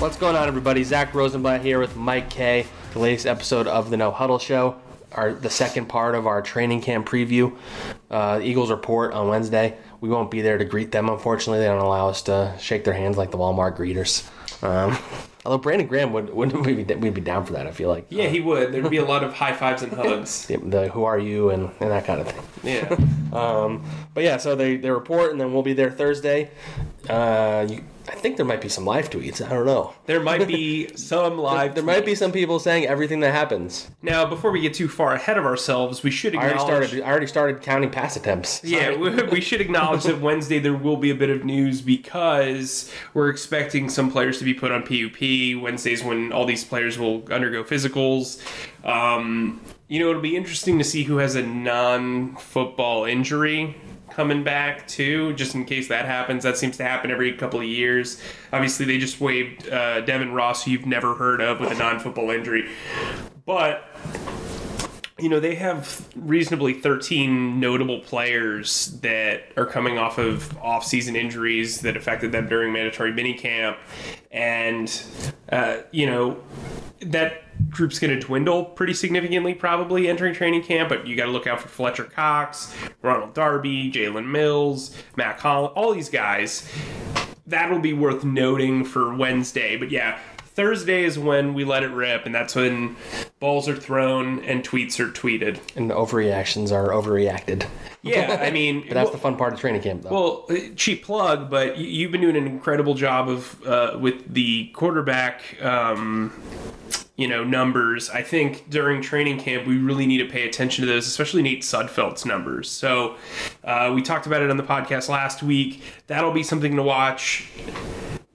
What's going on, everybody? Zack Rosenblatt here with Mike Kaye. The latest episode of the No Huddle Show, our the second part of our training camp preview. Uh, Eagles report on Wednesday. We won't be there to greet them, unfortunately. They don't allow us to shake their hands like the Walmart greeters. Um, although Brandon Graham would wouldn't we be, we'd be down for that. I feel like. Yeah, he would. There'd be a lot of high fives and hugs. The, the who are you and, and that kind of thing. Yeah. Um, but yeah, so they, they report, and then we'll be there Thursday. Uh, you, I think there might be some live tweets. I don't know. There might be some live. There might be some people saying everything that happens. Now, before we get too far ahead of ourselves, we should I already acknowledge. started. I already started counting pass attempts. Yeah, we, we should acknowledge that Wednesday there will be a bit of news because we're expecting some players to be put on PUP. Wednesdays when all these players will undergo physicals. Um, you know, it'll be interesting to see who has a non-football injury coming back too, just in case that happens. That seems to happen every couple of years. Obviously, they just waived uh, Devin Ross, who you've never heard of, with a non-football injury, but you know, they have reasonably 13 notable players that are coming off of off-season injuries that affected them during mandatory minicamp. And, uh, you know, that group's going to dwindle pretty significantly probably entering training camp, but you got to look out for Fletcher Cox, Ronald Darby, Jalen Mills, Mack Hollins, all these guys. That'll be worth noting for Wednesday. But yeah, Thursday is when we let it rip, and that's when balls are thrown and tweets are tweeted. And overreactions are overreacted. Yeah, I mean, But that's well- the fun part of training camp, though. Well, uh, cheap plug, but you've been doing an incredible job of uh, with the quarterback, um, you know, numbers. I think during training camp we really need to pay attention to those, especially Nate Sudfeld's numbers. So uh, we talked about it on the podcast last week. That'll be something to watch.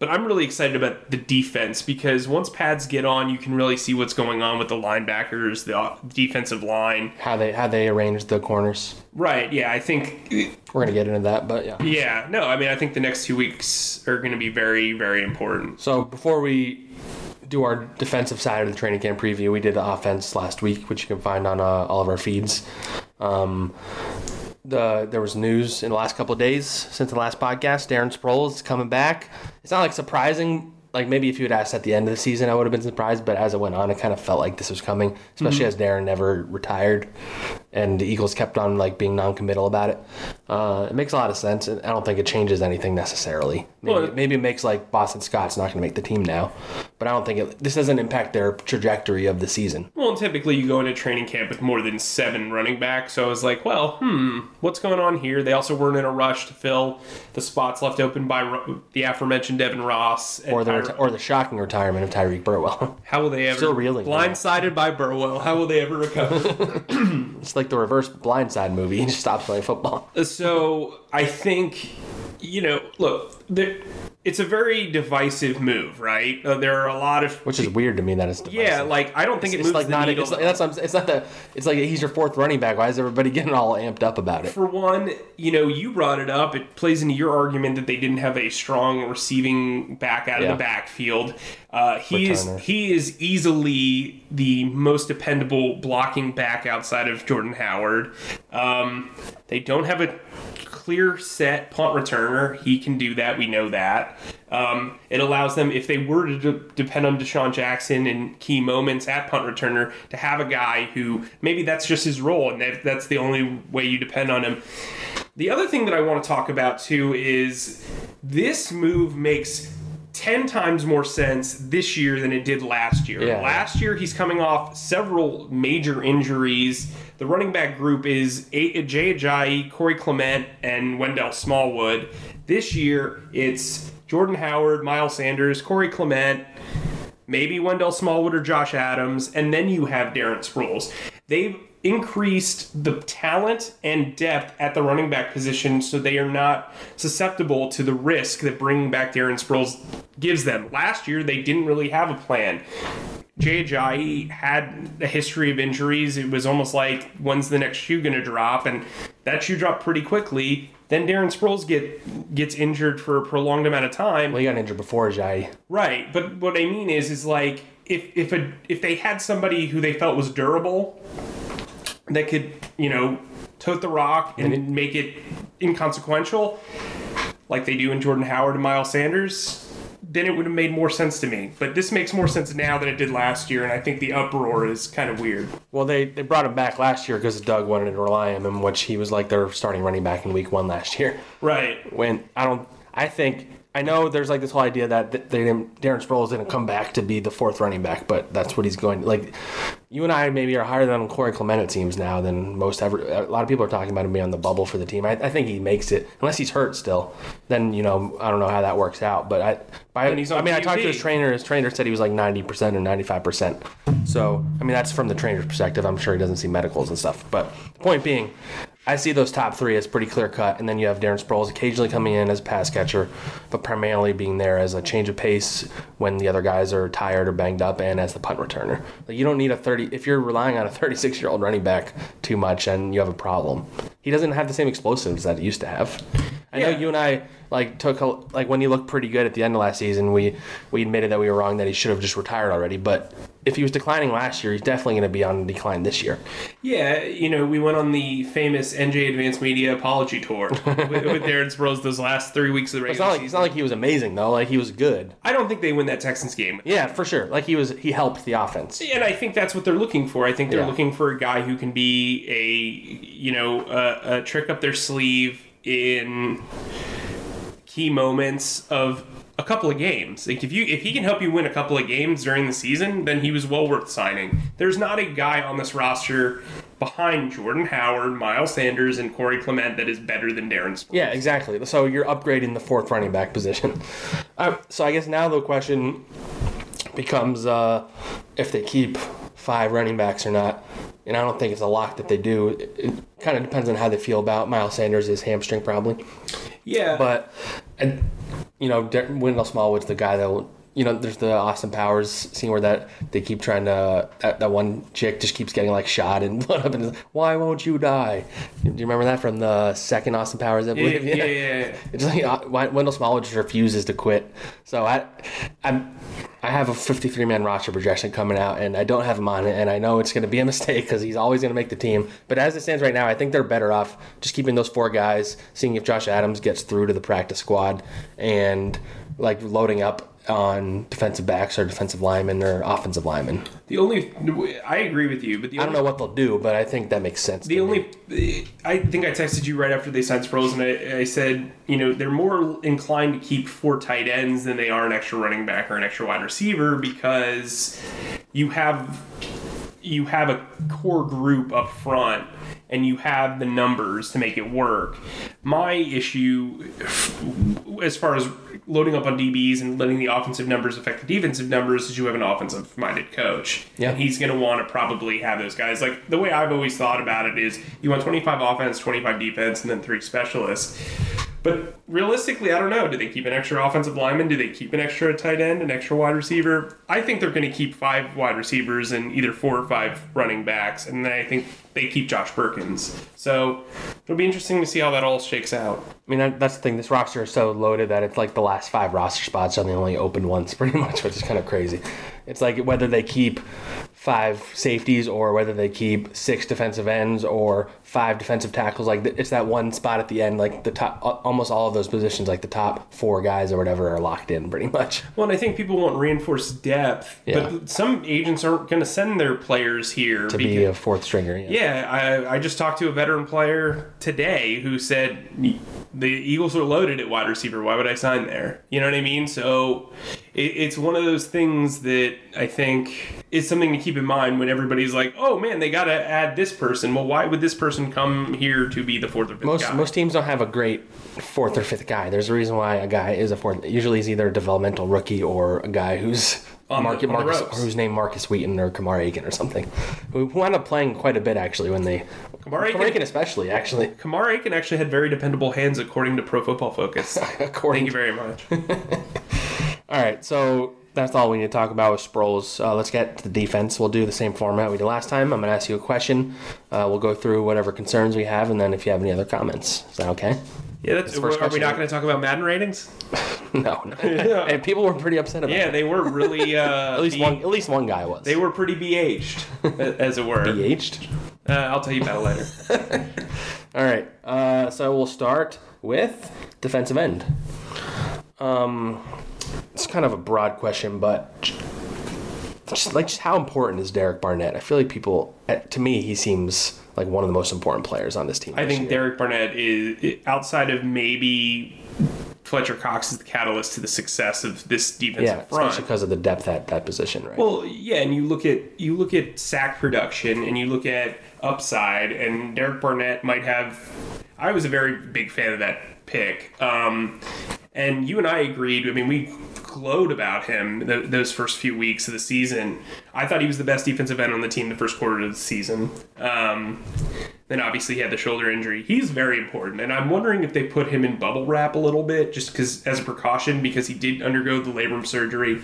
But I'm really excited about the defense because once pads get on, you can really see what's going on with the linebackers, the defensive line. how they how they arrange the corners. Right? Yeah, I think We're gonna get into that, but yeah. Yeah, no, I mean, I think the next two weeks are going to be very, very important. So before we do our defensive side of the training camp preview, we did the offense last week, which you can find on uh, all of our feeds. Um, the there was news in the last couple of days since the last podcast. Darren Sproles is coming back. It's not like surprising. Like maybe if you had asked at the end of the season, I would have been surprised. But as it went on, it kind of felt like this was coming, especially as Darren never retired, and the Eagles kept on like being non-committal about it. Uh, it makes a lot of sense, and I don't think it changes anything necessarily. Maybe, Well, maybe it makes like Boston Scott's not going to make the team now, but I don't think it. This doesn't impact their trajectory of the season. Well, typically you go into training camp with more than seven running backs. So I was like, well, hmm, what's going on here? They also weren't in a rush to fill the spots left open by the aforementioned Devin Ross. And Or the reti- or the shocking retirement of Tyreek Burwell. how will they ever still reeling. blindsided by Burwell? How will they ever recover? it's like the reverse Blindside movie. He just stops playing football. so I think, you know, look, there, it's a very divisive move, right? Uh, there are a lot of Which is weird to me that it's divisive. yeah, like I don't think it it's like the not. needle. It's, like, that's what I'm- it's not the. It's like he's your fourth running back. Why is everybody getting all amped up about it? For one, you know, you brought it up. It plays into your argument that they didn't have a strong receiving back out of Yeah. the backfield. Uh, he is he is easily the most dependable blocking back outside of Jordan Howard. Um, they don't have a clear set punt returner. He can do that. We know that. Um, it allows them, if they were to de- depend on DeSean Jackson in key moments at punt returner, to have a guy who maybe that's just his role and that, that's the only way you depend on him. The other thing that I want to talk about too is this move makes 10 times more sense this year than it did last year. Yeah. Last year, he's coming off several major injuries. The running back group is Jay Ajayi, Corey Clement, and Wendell Smallwood. This year, it's Jordan Howard, Miles Sanders, Corey Clement, maybe Wendell Smallwood or Josh Adams, and then you have Darren Sproles. They've increased the talent and depth at the running back position so they are not susceptible to the risk that bringing back Darren Sproles gives them. Last year, they didn't really have a plan. Jay Ajayi had a history of injuries. It was almost like, when's the next shoe going to drop? And that shoe dropped pretty quickly. Then Darren Sproles get gets injured for a prolonged amount of time. Well, he got injured before Jai. Right, but what I mean is, is like if if a if they had somebody who they felt was durable, that could you know tote the rock and make it inconsequential, like they do in Jordan Howard and Miles Sanders, then it would have made more sense to me. But this makes more sense now than it did last year, and I think the uproar is kind of weird. Well, they, they brought him back last year because Doug wanted to rely on him, which he was like their starting running back in week one last year. Right. When I don't, I think I know there's like this whole idea that they didn't, Darren Sproles didn't come back to be the fourth running back, but that's what he's going. Like you and I maybe are higher than Corey Clement it seems now than most ever. A lot of people are talking about him being on the bubble for the team. I, I think he makes it unless he's hurt still. Then you know I don't know how that works out, but I. By, he's I mean, I talked to his trainer. His trainer said he was like 90% or 95%. So, I mean, that's from the trainer's perspective. I'm sure he doesn't see medicals and stuff. But the point being, I see those top three as pretty clear cut. And then you have Darren Sproles occasionally coming in as a pass catcher, but primarily being there as a change of pace when the other guys are tired or banged up and as the punt returner. Like, you don't need a 30, if you're relying on a 36 year old running back too much and you have a problem. He doesn't have the same explosives that he used to have. I know you and I like took a, like when he looked pretty good at the end of last season. We we admitted that we were wrong that he should have just retired already. But if he was declining last year, he's definitely going to be on decline this year. Yeah, you know, we went on the famous NJ Advance Media apology tour with, with Darren Sproles those last three weeks of the It's regular not like it's not like he was amazing though. Like he was good. I don't think they win that Texans game. Yeah, for sure. Like he was he helped the offense. And I think that's what they're looking for. I think they're Yeah. looking for a guy who can be a, you know, a, a trick up their sleeve in key moments of a couple of games. Like if you if he can help you win a couple of games during the season, then he was well worth signing. There's not a guy on this roster behind Jordan Howard, Miles Sanders, and Corey Clement that is better than Darren Sproles. Yeah, exactly. So you're upgrading the fourth running back position. Uh, so I guess now the question becomes uh, if they keep five running backs or not. And I don't think it's a lock that they do. It, it kind of depends on how they feel about Miles Sanders' hamstring probably. Yeah. But, and, you know, Wendell Smallwood's the guy that will. You know, there's the Austin Powers scene where that they keep trying to that, that one chick just keeps getting like shot and blown up and why won't you die? Do you remember that from the second Austin Powers? I yeah, believe. yeah, yeah, yeah. It's like uh, Wendell Smallwood just refuses to quit. So I, I'm, I have a 53 man roster projection coming out, and I don't have him on it, and I know it's going to be a mistake because he's always going to make the team. But as it stands right now, I think they're better off just keeping those four guys, seeing if Josh Adams gets through to the practice squad, and like loading up on defensive backs or defensive linemen or offensive linemen. The only I agree with you, but the I don't only know what they'll do, but I think that makes sense. The only, me. I think I texted you right after they signed Sproles, and I, I said, you know, they're more inclined to keep four tight ends than they are an extra running back or an extra wide receiver because you have you have a core group up front and you have the numbers to make it work. My issue, as far as loading up on DBs and letting the offensive numbers affect the defensive numbers, is you have an offensive minded coach. Yeah. And he's going to want to probably have those guys. Like the way I've always thought about it is you want 25 offense, 25 defense, and then three specialists. But realistically, I don't know. Do they keep an extra offensive lineman? Do they keep an extra tight end, an extra wide receiver? I think they're going to keep five wide receivers and either four or five running backs, and then I think they keep Josh Perkins. So it'll be interesting to see how that all shakes out. I mean, that's the thing. This roster is so loaded that it's like the last five roster spots are the only open ones, pretty much, which is kind of crazy. It's like whether they keep five safeties or whether they keep six defensive ends or five defensive tackles. Like it's that one spot at the end, like the top, almost all of those positions, like the top four guys or whatever, are locked in pretty much. Well, and I think people want reinforced depth, Yeah. but some agents aren't going to send their players here To be a fourth stringer. Yeah. Yeah, I, I just talked to a veteran player today who said the Eagles are loaded at wide receiver. Why would I sign there? You know what I mean? So it's one of those things that I think is something to keep in mind when everybody's like, "Oh man, they got to add this person." Well, why would this person come here to be the fourth or fifth Most guy? most teams don't have a great fourth or fifth guy. There's a reason why a guy is a fourth. Usually, he's either a developmental rookie or a guy who's On Marcus, the Marcus ropes. or whose name Markus Wheaton or Kamari Aiken or something, who wound up playing quite a bit actually when they Kamar Aiken- Kamar Aiken especially actually. Kamar Aiken actually had very dependable hands according to Pro Football Focus. According Thank you very much. All right, so that's all we need to talk about with Sproles. Uh, let's get to the defense. We'll do the same format we did last time. I'm going to ask you a question. Uh, we'll go through whatever concerns we have, and then if you have any other comments, is that okay? Yeah, that's, the first are we not going to talk about Madden ratings? No, no. and people were pretty upset about it. Yeah, it. they were really uh, At least one, at least one guy was. They were pretty BH'd, as it were. aged. Uh, I'll tell you about it later. All right, uh, so we'll start with defensive end. Um, it's kind of a broad question, but just like just how important is Derek Barnett? I feel like people, eh, to me, he seems like one of the most important players on this team. I this think year. Derek Barnett is outside of maybe Fletcher Cox is the catalyst to the success of this defensive yeah, front. especially because of the depth at that position, right? Well, yeah, and you look at you look at sack production and you look at upside, and Derek Barnett might have. I was a very big fan of that pick, um, and you and I agreed. I mean, we glowed about him th- those first few weeks of the season. I thought he was the best defensive end on the team the first quarter of the season. Um, then obviously he had the shoulder injury. He's very important, and I'm wondering if they put him in bubble wrap a little bit, just because as a precaution, because he did undergo the labrum surgery.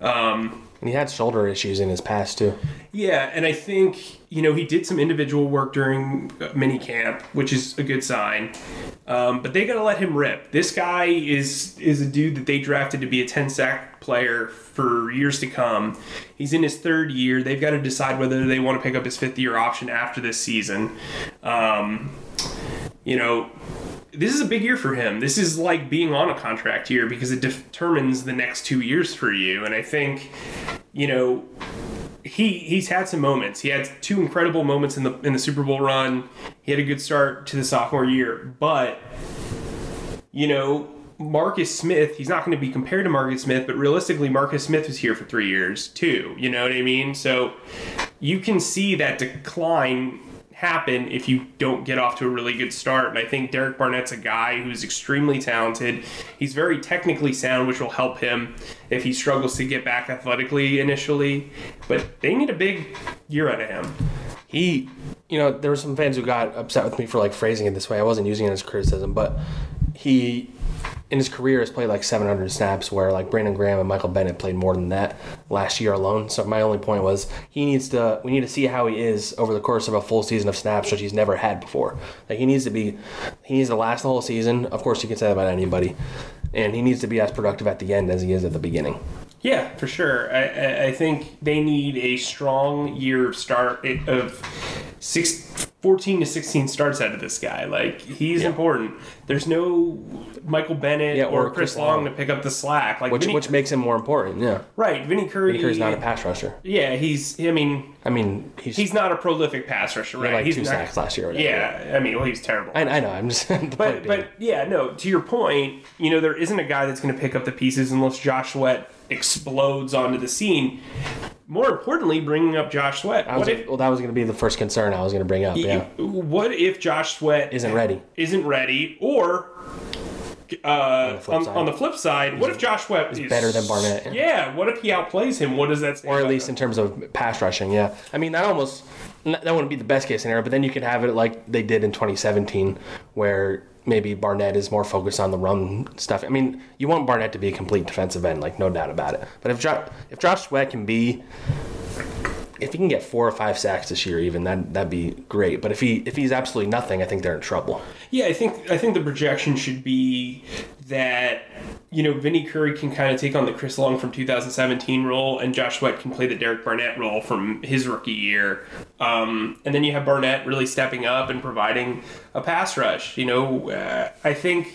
Um, and he had shoulder issues in his past too. yeah, and I think you know he did some individual work during uh, mini camp, which is a good sign. Um, but they got to let him rip. This guy is is a dude that they drafted to be a ten sack player for years to come. He's in his third year. They've got to decide whether they want to pick up his fifth year option after this season. Um, you know, this is a big year for him. This is like being on a contract year because it determines the next two years for you. And I think, you know, he he's had some moments. He had two incredible moments in the in the Super Bowl run. He had a good start to the sophomore year, but you know. Marcus Smith, he's not going to be compared to Marcus Smith, but realistically, Marcus Smith was here for three years too. You know what I mean? So you can see that decline happen if you don't get off to a really good start. And I think Derek Barnett's a guy who's extremely talented. He's very technically sound, which will help him if he struggles to get back athletically initially. But they need a big year out of him. he you know there were some fans who got upset with me for like phrasing it this way i wasn't using it as criticism but he in his career has played like 700 snaps where like brandon graham and michael bennett played more than that last year alone so my only point was he needs to we need to see how he is over the course of a full season of snaps which he's never had before like he needs to be he needs to last the whole season of course you can say that about anybody and he needs to be as productive at the end as he is at the beginning Yeah, for sure. I, I, think they need a strong year of start of six, 14 to 16 starts out of this guy. Like, he's important. There's no Michael Bennett Yeah, or, or Chris Long Long. to pick up the slack. Like, which Vinny, which makes him more important yeah right, Vinny Curry. because not a pass rusher Yeah, he's, I mean, i mean he's, he's not a prolific pass rusher, he had right? like he's two not, sacks last year or. Yeah, I mean, well, he's terrible. I, I know. I'm just. But but yeah, no. To your point, you know, there isn't a guy that's going to pick up the pieces unless Josh Sweat explodes onto the scene. More importantly, bringing up Josh Sweat. I was, What if well, that was going to be the first concern I was going to bring up. Yeah, what if Josh Sweat isn't ready. isn't ready, or uh, the on, on the flip side, what if Josh Sweat is better than Barnett. Yeah. What if he outplays him? What does that say? Or at least in terms of pass rushing. Yeah, I mean that almost that wouldn't be the best case scenario, but then you could have it like they did in 2017, where maybe Barnett is more focused on the run stuff. I mean, you want Barnett to be a complete defensive end, like no doubt about it. But if jo- if Josh Sweat can be if he can get four or five sacks this year, even that that'd be great. But if he if he's absolutely nothing, I think they're in trouble. Yeah, I think I think the projection should be that you know, Vinny Curry can kind of take on the Chris Long from 2017 role, and Josh Sweat can play the Derek Barnett role from his rookie year. Um, and then you have Barnett really stepping up and providing a pass rush. You know, uh, I think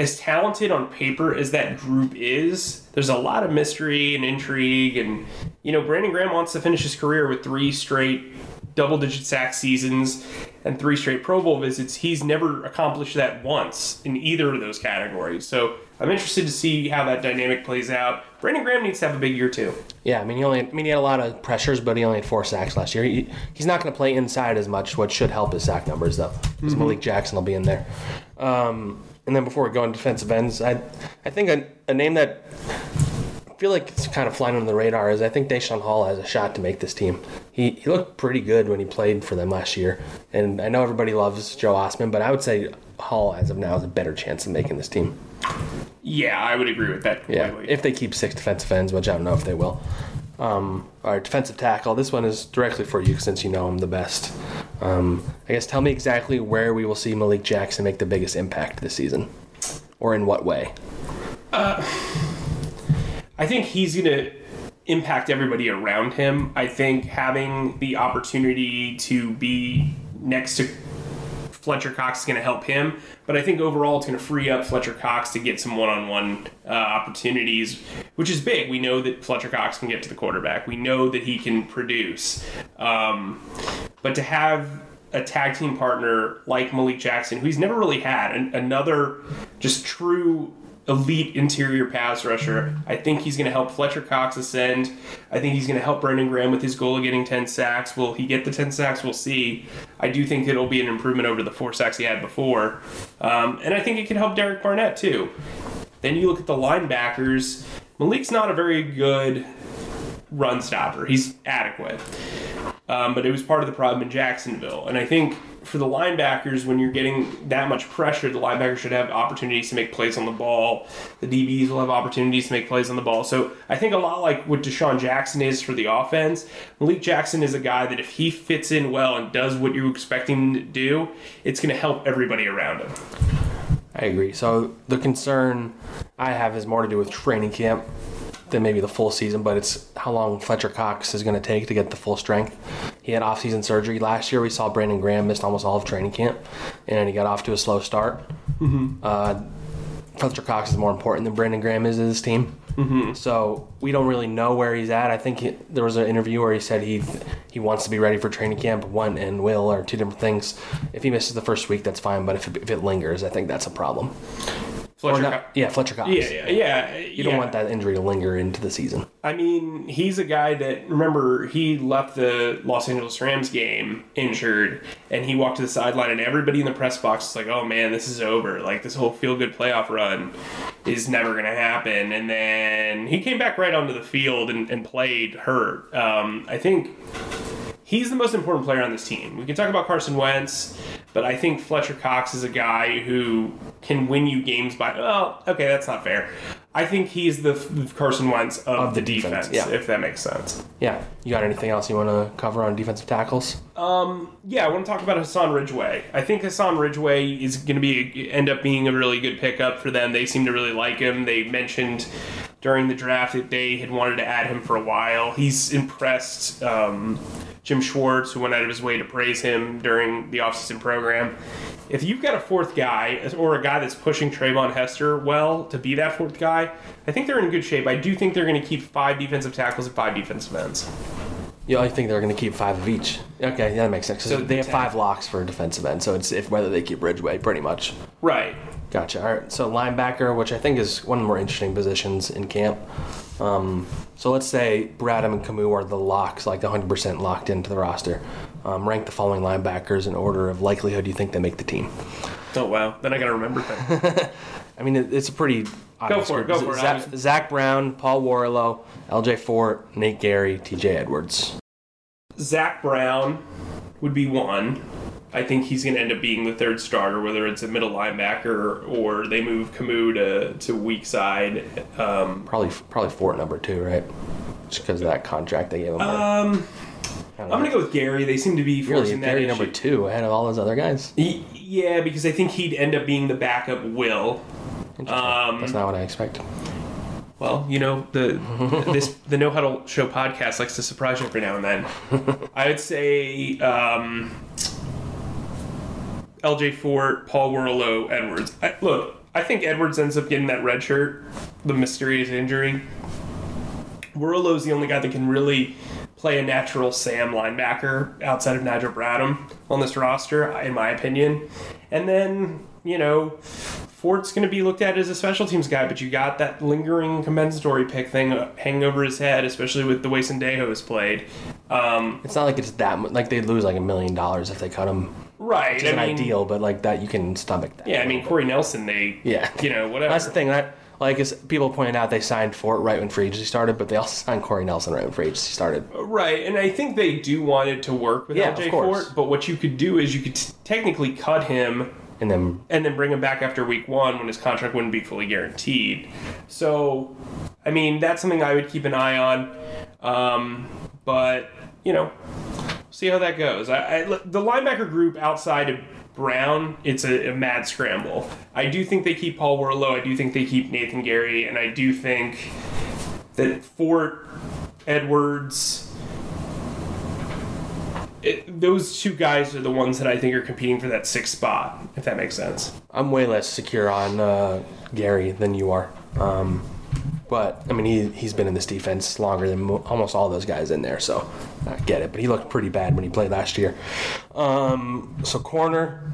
as talented on paper as that group is, there's a lot of mystery and intrigue. And, you know, Brandon Graham wants to finish his career with three straight double digit sack seasons and three straight Pro Bowl visits. He's never accomplished that once in either of those categories. So I'm interested to see how that dynamic plays out. Brandon Graham needs to have a big year too. Yeah, I mean, he only, I mean, he had a lot of pressures, but he only had four sacks last year. He, he's not going to play inside as much, which should help his sack numbers, though, because Malik Jackson will be in there. Um, and then before we go on defensive ends, I, I think a, a name that I feel like it's kind of flying under the radar is I think Daeshon Hall has a shot to make this team. He, he looked pretty good when he played for them last year, and I know everybody loves Joe Ostman, but I would say Hall as of now has a better chance of making this team. Yeah, I would agree with that Yeah, if they keep six defensive ends, which I don't know if they will. Um, all right, defensive tackle. This one is directly for you since you know him the best. Um, I guess tell me exactly where we will see Malik Jackson make the biggest impact this season, or in what way. I think he's going to impact everybody around him. I think having the opportunity to be next to Fletcher Cox is going to help him, but I think overall it's going to free up Fletcher Cox to get some one-on-one uh, opportunities, which is big. We know that Fletcher Cox can get to the quarterback. We know that he can produce, um, but to have a tag team partner like Malik Jackson, who he's never really had, an, another just true elite interior pass rusher. I think he's going to help Fletcher Cox ascend. I think he's going to help Brandon Graham with his goal of getting 10 sacks. Will he get the 10 sacks? We'll see. I do think it'll be an improvement over the four sacks he had before. Um, and I think it can help Derek Barnett too. Then you look at the linebackers. Malik's not a very good run stopper. He's adequate. Um, but it was part of the problem in Jacksonville. And I think for the linebackers, when you're getting that much pressure, the linebackers should have opportunities to make plays on the ball. The DBs will have opportunities to make plays on the ball. So I think a lot like what DeSean Jackson is for the offense, Malik Jackson is a guy that if he fits in well and does what you expect him to do, it's going to help everybody around him. I agree. So the concern I have is more to do with training camp than maybe the full season, but it's how long Fletcher Cox is going to take to get the full strength. He had off-season surgery last year. We saw Brandon Graham missed almost all of training camp, and he got off to a slow start. Uh, Fletcher Cox is more important than Brandon Graham is to this team. So we don't really know where he's at. I think he, there was an interview where he said he he wants to be ready for training camp. One and will are two different things. If he misses the first week, that's fine. But if if it lingers, I think that's a problem. Fletcher not- yeah, Fletcher Cox. yeah, yeah, yeah. You don't want that injury to linger into the season. I mean, he's a guy that remember he left the Los Angeles Rams game injured, and he walked to the sideline, and everybody in the press box was like, "Oh man, this is over. Like this whole feel good playoff run is never gonna happen." And then he came back right onto the field and, and played hurt. Um, I think he's the most important player on this team. We can talk about Carson Wentz, but I think Fletcher Cox is a guy who can win you games by. Well, okay, that's not fair. I think he's the, the Carson Wentz of, Of the, the defense, defense, yeah. if that makes sense. Yeah. You got anything else you want to cover on defensive tackles? Yeah, I want to talk about Hassan Ridgeway. I think Hassan Ridgeway is going to be end up being a really good pickup for them. They seem to really like him. They mentioned during the draft that they had wanted to add him for a while. He's impressed um, Jim Schwartz, who went out of his way to praise him during the offseason program. If you've got a fourth guy or a guy that's pushing Treyvon Hester well to be that fourth guy, I think they're in good shape. I do think they're going to keep five defensive tackles and five defensive ends. Yeah, I think they're going to keep five of each. Okay, yeah, that makes sense. So they have five locks for defensive end, so it's if whether they keep Ridgeway, pretty much. Right. Gotcha. All right. So linebacker, which I think is one of the more interesting positions in camp. Um, so let's say Bradham and Camus are the locks, like 100% locked into the roster. Um, rank the following linebackers in order of likelihood you think they make the team. Oh wow. Then I got to remember that. I mean, it, it's a pretty obvious for it, go for it. Zach, Zach Brown, Paul Worrilow, L.J. Fort, Nate Gerry, T.J. Edwards. Zach Brown would be one. I think he's going to end up being the third starter, whether it's a middle linebacker or they move Camus to, to weak side. Um, Probably probably Fort number two, right? Just because of that contract they gave him. um, I'm going to go with Gerry. They seem to be really forcing that Gerry issue. number two ahead of all those other guys. Y- Yeah, because I think he'd end up being the backup Will. Um, That's not what I expected. Well, you know the this the No Huddle Show podcast likes to surprise you every now and then. I would say um, L.J. Fort, Paul Worrilow, Edwards. I, look, I think Edwards ends up getting that red shirt, the mysterious injury. Worrilow's the only guy that can really play a natural Sam linebacker outside of Nigel Bradham on this roster, in my opinion. And then, you know, Fort's going to be looked at as a special teams guy, but you got that lingering compensatory pick thing hanging over his head, especially with the way Sendejo has played. Um, It's not like it's that much. Like they'd lose like a million dollars if they cut him. Right. Which isn't I mean, ideal, but like that you can stomach that. Yeah, I mean, Corey Nelson, they, Yeah. you know, whatever. That's the thing. That like is people pointed out they signed Fort right when free agency started, but they also signed Corey Nelson right when free agency started. Right, and I think they do want it to work with Yeah, LJ. Fort, but what you could do is you could t- technically cut him And then and then bring him back after week one when his contract wouldn't be fully guaranteed. So, I mean, that's something I would keep an eye on. Um, but, you know, see how that goes. I, I, the linebacker group outside of Brown, it's a, a mad scramble. I do think they keep Paul Worrilow. I do think they keep Nathan Gerry. And I do think that Fort, Edwards, it, those two guys are the ones that I think are competing for that sixth spot, if that makes sense. I'm way less secure on uh, Gerry than you are. Um, but I mean, he he's been in this defense longer than mo- almost all those guys in there, so I get it. But he looked pretty bad when he played last year. Um, so corner,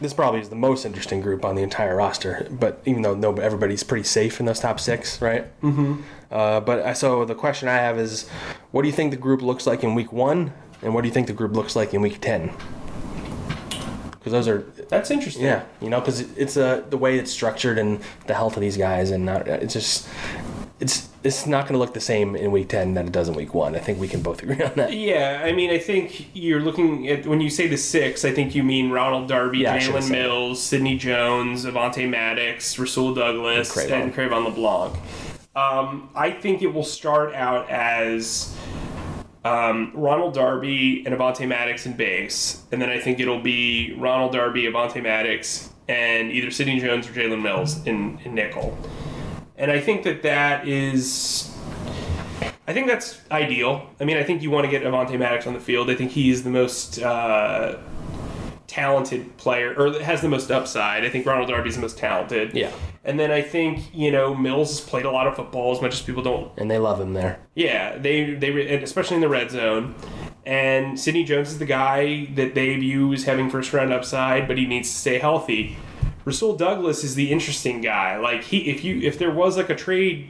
this probably is the most interesting group on the entire roster. But even though no, everybody's pretty safe in those top six, right? Mm-hmm. Uh, but I, so the question I have is, what do you think the group looks like in week one, and what do you think the group looks like in week ten? Because those are That's interesting. yeah, you know, because it's uh, the way it's structured and the health of these guys, and not, it's just it's it's not going to look the same in week ten that it does in week one. I think we can both agree on that. Yeah, I mean, I think you're looking at when you say the six. I think you mean Ronald Darby, Yeah, Jalen. Mills, Sidney Jones, Avonte Maddox, Rasul Douglas, And Cre'Von, and Cre'Von LeBlanc. Um, I think it will start out as um, Ronald Darby and Avonte Maddox in base, and then I think it'll be Ronald Darby, Avonte Maddox, and either Sidney Jones or Jalen Mills in, in nickel. And I think that that is I think that's ideal. I mean, I think you want to get Avonte Maddox on the field. I think he's the most uh, talented player, or has the most upside. I think Ronald Darby's the most talented. Yeah. And then I think you know Mills has played a lot of football as much as people don't. And they love him there. Yeah, they they especially in the red zone. And Sidney Jones is the guy that they view as having first round upside, but he needs to stay healthy. Rasul Douglas is the interesting guy. Like he, if you if there was like a trade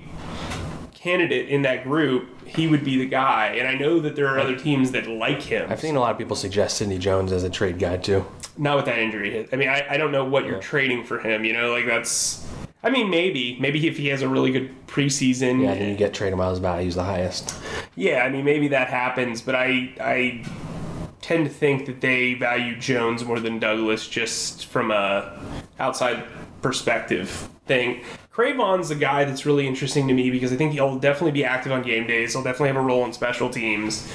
candidate in that group, he would be the guy. And I know that there are other teams that like him. I've seen a lot of people suggest Sidney Jones as a trade guy too. Not with that injury. I mean, I, I don't know what you're trading for him. You know, like that's. I mean, maybe maybe if he has a really good preseason. Yeah, then you get trade him while his value's the highest. Yeah, I mean, maybe that happens, but I I tend to think that they value Jones more than Douglas just from a outside perspective thing. Cre'Von's a guy that's really interesting to me because I think he'll definitely be active on game days. He'll definitely have a role in special teams.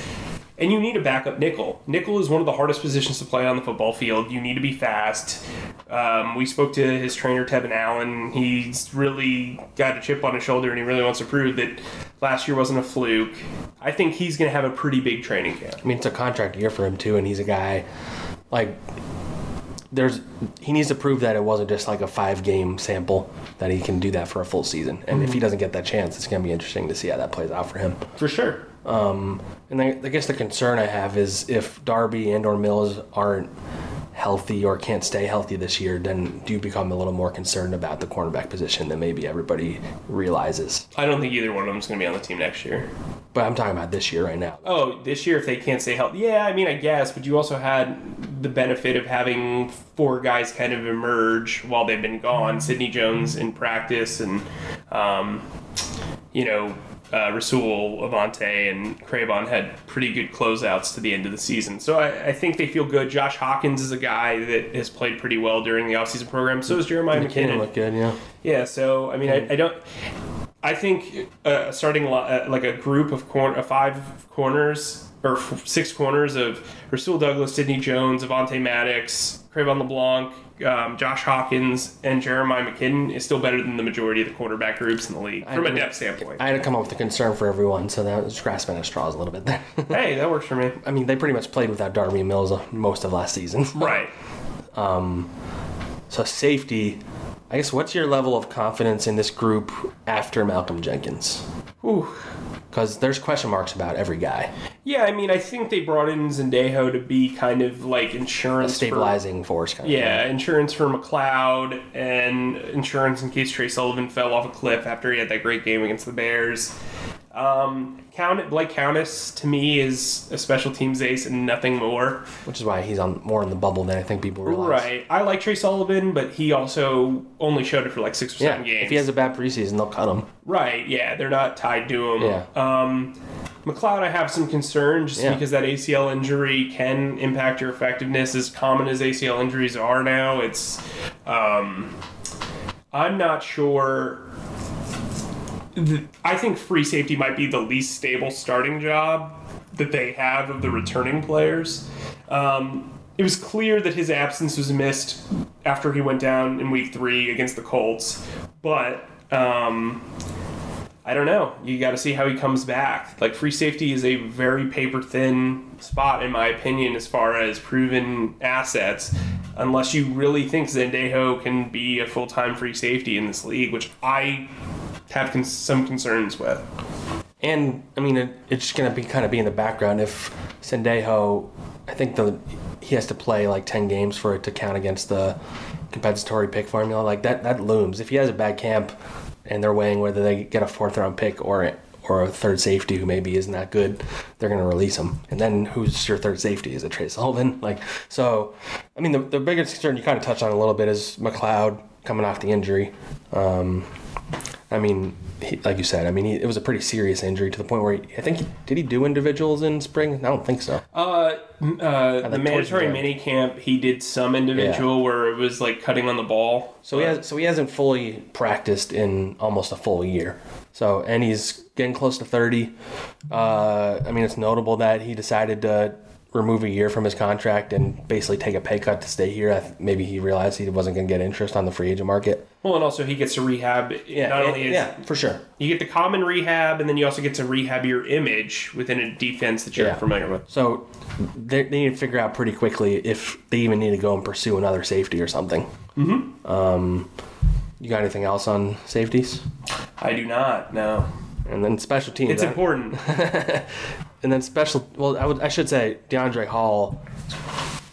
And you need a backup nickel. Nickel is one of the hardest positions to play on the football field. You need to be fast. Um, we spoke to his trainer, Tevin Allen. He's really got a chip on his shoulder and he really wants to prove that last year wasn't a fluke. I think he's going to have a pretty big training camp. I mean, it's a contract year for him too, and he's a guy like there's he needs to prove that it wasn't just like a five game sample that he can do that for a full season. And if he doesn't get that chance, it's going to be interesting to see how that plays out for him. For sure. Um, and I, I guess the concern I have is if Darby and or Mills aren't healthy or can't stay healthy this year, then do you become a little more concerned about the cornerback position than maybe everybody realizes? I don't think either one of them is going to be on the team next year. But I'm talking about this year right now. Oh, this year if they can't stay healthy, yeah. I mean, I guess, but you also had the benefit of having four guys kind of emerge while they've been gone. Sidney Jones in practice, and um, you know, uh, Rasul, Avonte, and Cre'Von had pretty good closeouts to the end of the season. So I, I think they feel good. Josh Hawkins is a guy that has played pretty well during the offseason program. So is Jeremiah McKinnon McKinnon. look good, yeah. Yeah, so I mean, I, I don't. I think uh, starting uh, like a group of cor- uh, five corners or six corners of Rasul Douglas, Sidney Jones, Avonte Maddox, Cre'Von LeBlanc, um, Josh Hawkins and Jeremiah McKinnon is still better than the majority of the quarterback groups in the league from a depth standpoint. I had to come up with a concern for everyone, so that was grasping at straws a little bit there. hey, that works for me. I mean, they pretty much played without Darby Mills uh, most of last season. Right. So safety, I guess. What's your level of confidence in this group after Malcolm Jenkins? Ooh. Because there's question marks about every guy. Yeah, I mean, I think they brought in Sendejo to be kind of like A insurance. for- stabilizing force, kind of. Yeah, insurance for McLeod and insurance in case Tre Sullivan fell off a cliff after he had that great game against the Bears. Um, Count Blake Countess to me is a special teams ace and nothing more. Which is why he's on more in the bubble than I think people realize. Right. I like Tre Sullivan, but he also only showed it for like six or Yeah. seven games. If he has a bad preseason, they'll cut him. Right, yeah, they're not tied to him. Yeah. Um, McLeod, I have some concern just Yeah. because that ACL injury can impact your effectiveness. As common as ACL injuries are now, it's. Um, I'm not sure. Th- I think free safety might be the least stable starting job that they have of the returning players. Um, it was clear that his absence was missed after he went down in week three against the Colts, but. Um, I don't know. You got to see how he comes back. Like free safety is a very paper thin spot in my opinion as far as proven assets. Unless you really think Sendejo can be a full time free safety in this league, which I have con- some concerns with. And I mean, it, it's going to be kind of be in the background if Sendejo. I think the he has to play like ten games for it to count against the compensatory pick formula. Like that, that looms. If he has a bad camp, and they're weighing whether they get a fourth round pick or or a third safety who maybe isn't that good, they're going to release him. And then who's your third safety? Is it Tre Sullivan? Like so. I mean, the the biggest concern you kind of touched on a little bit is McLeod coming off the injury. Um, I mean, he, like you said, I mean, he, it was a pretty serious injury to the point where he, I think he, did he do individuals in spring? I don't think so. Uh, uh, the mandatory mini camp, he did some individual where it was like cutting on the ball. So he has, so he hasn't fully practiced in almost a full year. So and he's getting close to thirty. Uh, I mean, it's notable that he decided to remove a year from his contract and basically take a pay cut to stay here. I th- maybe he realized he wasn't going to get interest on the free agent market. Well, and also he gets to rehab. Yeah, not only is, yeah, for sure. You get the common rehab, and then you also get to rehab your image within a defense that you're Yeah. familiar with. So they, they need to figure out pretty quickly if they even need to go and pursue another safety or something. Mm-hmm. Um, you got anything else on safeties? I do not. No, And then special teams. it's I- important. And then special. Well, I would. I should say Deiondre' Hall.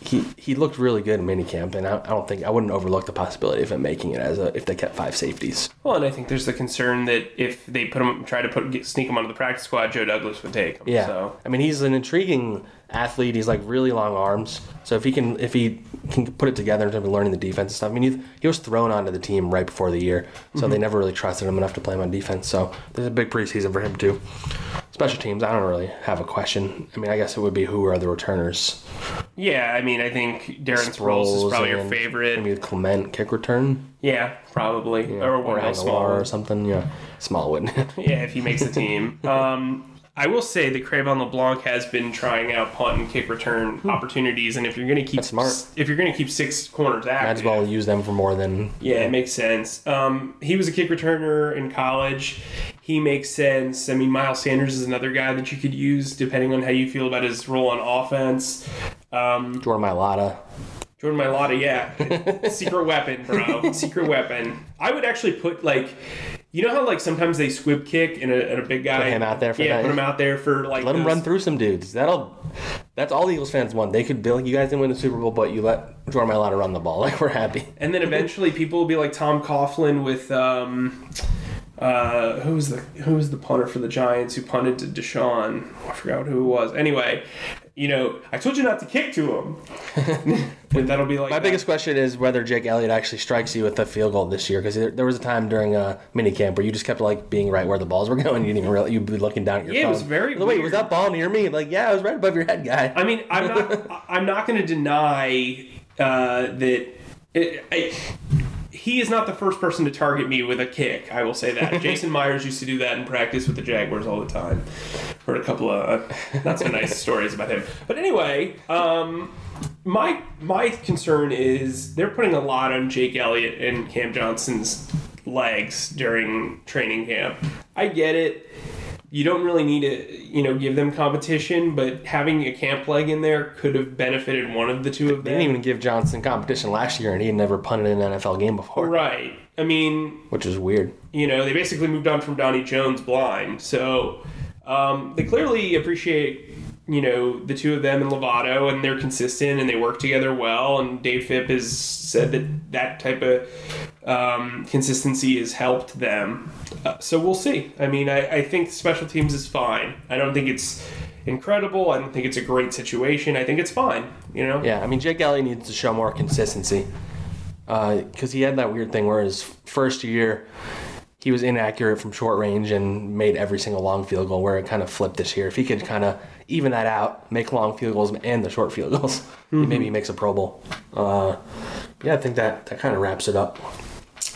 He he looked really good in minicamp, and I, I don't think I wouldn't overlook the possibility of him making it as a if they kept five safeties. well, and I think there's the concern that if they put him, try to put get, sneak him onto the practice squad, Joe Douglas would take him. Yeah. So I mean, he's an intriguing athlete. He's like really long arms. So if he can if he can put it together in terms of learning the defense and stuff. I mean, he, he was thrown onto the team right before the year, so they mm-hmm. never really trusted him enough to play him on defense. So there's a big preseason for him too. Special teams, I don't really have a question. I mean, I guess it would be who are the returners. yeah, I mean, I think Darren Sproles is probably your and favorite. Maybe Clement kick return. yeah, probably. Yeah, or or Wendell Aguilar Small. or something. Yeah, Smallwood. Yeah, if he makes the team. Um, I will say that Cre'Von LeBlanc has been trying out punt and kick return opportunities, and if you're going to keep Hmm. That's smart. if you're going to keep six corners active, Might as well use them for more than Yeah, it makes sense. Um, he was a kick returner in college. He makes sense. I mean, Miles Sanders is another guy that you could use depending on how you feel about his role on offense. Um, Jordan Mailata. Jordan Mailata, yeah, secret weapon, bro, secret weapon. I would actually put like, you know how like sometimes they squib kick and a, and a big guy Put him out there for yeah, that. put him out there for like Let him run through some dudes. That'll. That's all the Eagles fans want. They could be like, you guys didn't win the Super Bowl, but you let Jordan Mailata run the ball. Like we're happy. And then eventually people will be like Tom Coughlin with um uh who was the who was the punter for the Giants who punted to DeSean? I forgot who it was. Anyway, you know, I told you not to kick to him. and that'll be like My that. biggest question is whether Jake Elliott actually strikes you with a field goal this year, because there, there was a time during a mini camp where you just kept like being right where the balls were going. You didn't even realize you'd be looking down at your Yeah, it was very Wait, was that ball near me? Like, yeah, it was right above your head, guy. I mean, I'm not I'm not going to deny uh, that it, I, he is not the first person to target me with a kick. I will say that. Jason Myers used to do that in practice with the Jaguars all the time. Heard a couple of uh, not so nice stories about him. But anyway, um, my my concern is they're putting a lot on Jake Elliott and Cam Johnston's legs during training camp. I get it. You don't really need to, you know, give them competition, but having a camp leg in there could have benefited one of the two of them. They didn't even give Johnston competition last year, and he had never punted in an NFL game before, right. I mean, which is weird. you know, they basically moved on from Donnie Jones blind. So um, they clearly appreciate, you know, the two of them and Lovato, and they're consistent and they work together well. And Dave Fipp has said that that type of um, consistency has helped them. Uh, so we'll see. I mean, I, I think special teams is fine. I don't think it's incredible. I don't think it's a great situation. I think it's fine. You know. Yeah, I mean, Jake Elliott needs to show more consistency because he had that weird thing where his first year he was inaccurate from short range and made every single long field goal. Where it kind of flipped this year. If he could kind of even that out, make long field goals and the short field goals, he maybe makes a Pro Bowl. Uh, yeah, I think that that kind of wraps it up.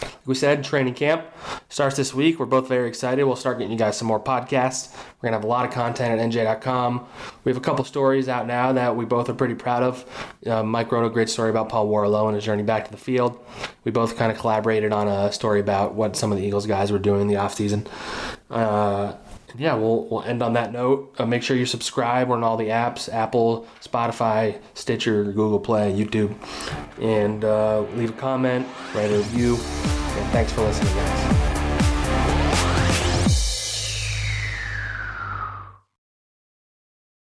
Like we said, training camp starts this week. We're both very excited. We'll start getting you guys some more podcasts. We're going to have a lot of content at NJ.com. We have a couple stories out now that we both are pretty proud of. Uh, Mike wrote a great story about Paul Worrilow and his journey back to the field. We both kind of collaborated on a story about what some of the Eagles guys were doing in the offseason. Uh, yeah, we'll, we'll end on that note. Uh, make sure you subscribe. We're on all the apps Apple, Spotify, Stitcher, Google Play, YouTube. And uh, leave a comment, write a review. And thanks for listening, guys.